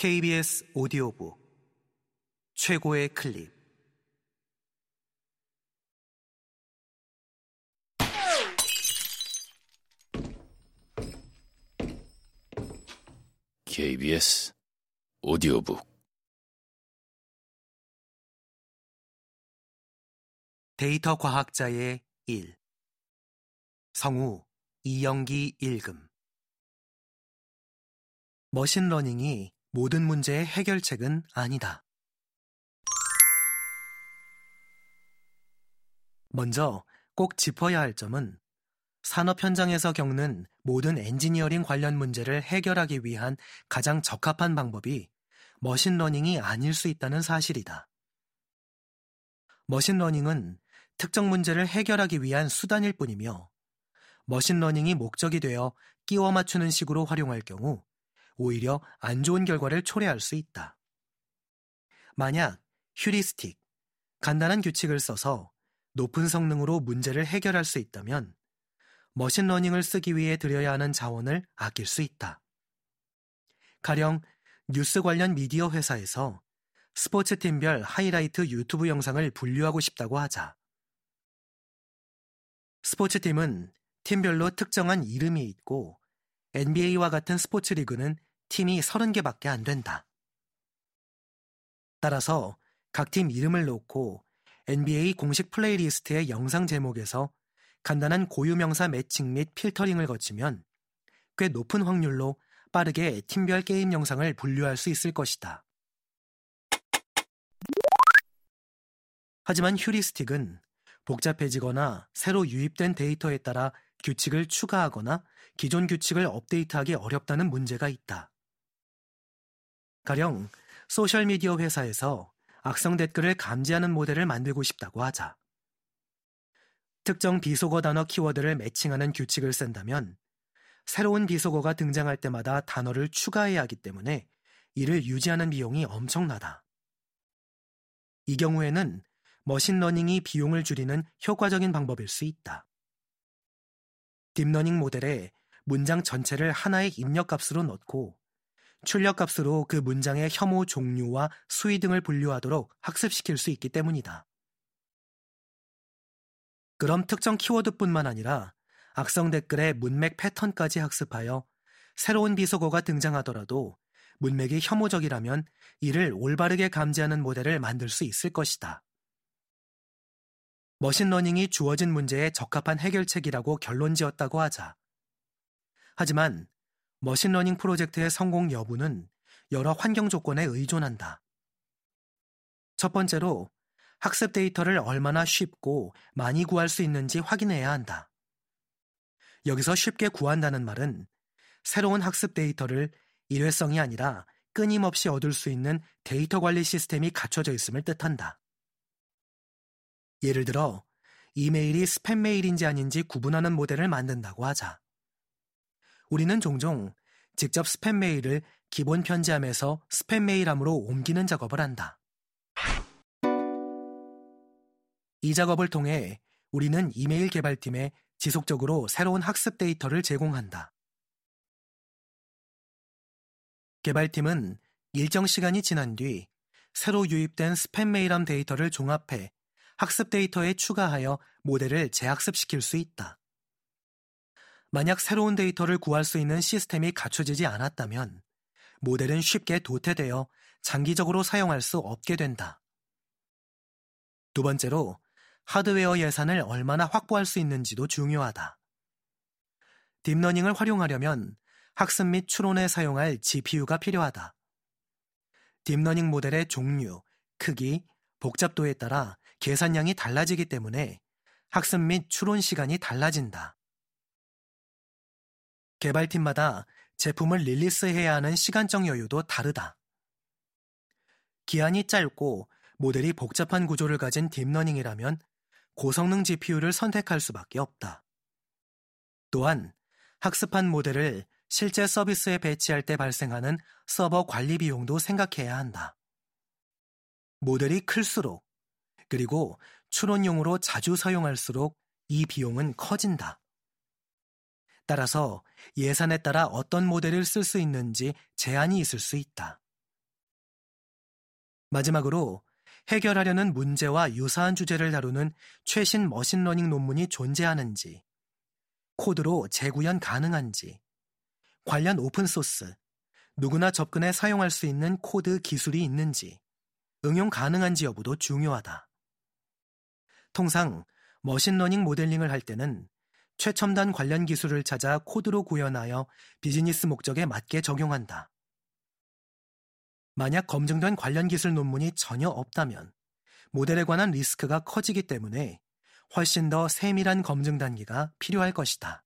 KBS 오디오북 최고의 클립. KBS 오디오북. 데이터 과학자의 일. 성우 이영기 일금 머신러닝이 모든 문제의 해결책은 아니다. 먼저 꼭 짚어야 할 점은 산업 현장에서 겪는 모든 엔지니어링 관련 문제를 해결하기 위한 가장 적합한 방법이 머신러닝이 아닐 수 있다는 사실이다. 머신러닝은 특정 문제를 해결하기 위한 수단일 뿐이며 머신러닝이 목적이 되어 끼워 맞추는 식으로 활용할 경우 오히려 안 좋은 결과를 초래할 수 있다. 만약 휴리스틱, 간단한 규칙을 써서 높은 성능으로 문제를 해결할 수 있다면 머신러닝을 쓰기 위해 들여야 하는 자원을 아낄 수 있다. 가령 뉴스 관련 미디어 회사에서 스포츠 팀별 하이라이트 유튜브 영상을 분류하고 싶다고 하자. 스포츠 팀은 팀별로 특정한 이름이 있고 NBA와 같은 스포츠 리그는 팀이 30개밖에 안 된다. 따라서 각 팀 이름을 놓고 NBA 공식 플레이리스트의 영상 제목에서 간단한 고유명사 매칭 및 필터링을 거치면 꽤 높은 확률로 빠르게 팀별 게임 영상을 분류할 수 있을 것이다. 하지만 휴리스틱은 복잡해지거나 새로 유입된 데이터에 따라 규칙을 추가하거나 기존 규칙을 업데이트하기 어렵다는 문제가 있다. 가령 소셜미디어 회사에서 악성 댓글을 감지하는 모델을 만들고 싶다고 하자. 특정 비속어 단어 키워드를 매칭하는 규칙을 쓴다면 새로운 비속어가 등장할 때마다 단어를 추가해야 하기 때문에 이를 유지하는 비용이 엄청나다. 이 경우에는 머신러닝이 비용을 줄이는 효과적인 방법일 수 있다. 딥러닝 모델에 문장 전체를 하나의 입력값으로 넣고 출력값으로 그 문장의 혐오 종류와 수위 등을 분류하도록 학습시킬 수 있기 때문이다. 그럼 특정 키워드뿐만 아니라 악성 댓글의 문맥 패턴까지 학습하여 새로운 비속어가 등장하더라도 문맥이 혐오적이라면 이를 올바르게 감지하는 모델을 만들 수 있을 것이다. 머신러닝이 주어진 문제에 적합한 해결책이라고 결론 지었다고 하자. 하지만 머신러닝 프로젝트의 성공 여부는 여러 환경 조건에 의존한다. 첫 번째로 학습 데이터를 얼마나 쉽고 많이 구할 수 있는지 확인해야 한다. 여기서 쉽게 구한다는 말은 새로운 학습 데이터를 일회성이 아니라 끊임없이 얻을 수 있는 데이터 관리 시스템이 갖춰져 있음을 뜻한다. 예를 들어 이메일이 스팸 메일인지 아닌지 구분하는 모델을 만든다고 하자. 우리는 종종 직접 스팸 메일을 기본 편지함에서 스팸 메일함으로 옮기는 작업을 한다. 이 작업을 통해 우리는 이메일 개발팀에 지속적으로 새로운 학습 데이터를 제공한다. 개발팀은 일정 시간이 지난 뒤 새로 유입된 스팸 메일함 데이터를 종합해 학습 데이터에 추가하여 모델을 재학습시킬 수 있다. 만약 새로운 데이터를 구할 수 있는 시스템이 갖춰지지 않았다면 모델은 쉽게 도태되어 장기적으로 사용할 수 없게 된다. 두 번째로 하드웨어 예산을 얼마나 확보할 수 있는지도 중요하다. 딥러닝을 활용하려면 학습 및 추론에 사용할 GPU가 필요하다. 딥러닝 모델의 종류, 크기, 복잡도에 따라 계산량이 달라지기 때문에 학습 및 추론 시간이 달라진다. 개발팀마다 제품을 release해야 하는 시간적 여유도 다르다. 기한이 짧고 모델이 복잡한 구조를 가진 딥러닝이라면 고성능 GPU를 선택할 수밖에 없다. 또한 학습한 모델을 실제 서비스에 배치할 때 발생하는 서버 관리 비용도 생각해야 한다. 모델이 클수록 그리고 추론용으로 자주 사용할수록 이 비용은 커진다. 따라서 예산에 따라 어떤 모델을 쓸 수 있는지 제한이 있을 수 있다. 마지막으로 해결하려는 문제와 유사한 주제를 다루는 최신 머신러닝 논문이 존재하는지, 코드로 재구현 가능한지, 관련 오픈소스, 누구나 접근해 사용할 수 있는 코드 기술이 있는지, 응용 가능한지 여부도 중요하다. 통상 머신러닝 모델링을 할 때는 최첨단 관련 기술을 찾아 코드로 구현하여 비즈니스 목적에 맞게 적용한다. 만약 검증된 관련 기술 논문이 전혀 없다면 모델에 관한 리스크가 커지기 때문에 훨씬 더 세밀한 검증 단계가 필요할 것이다.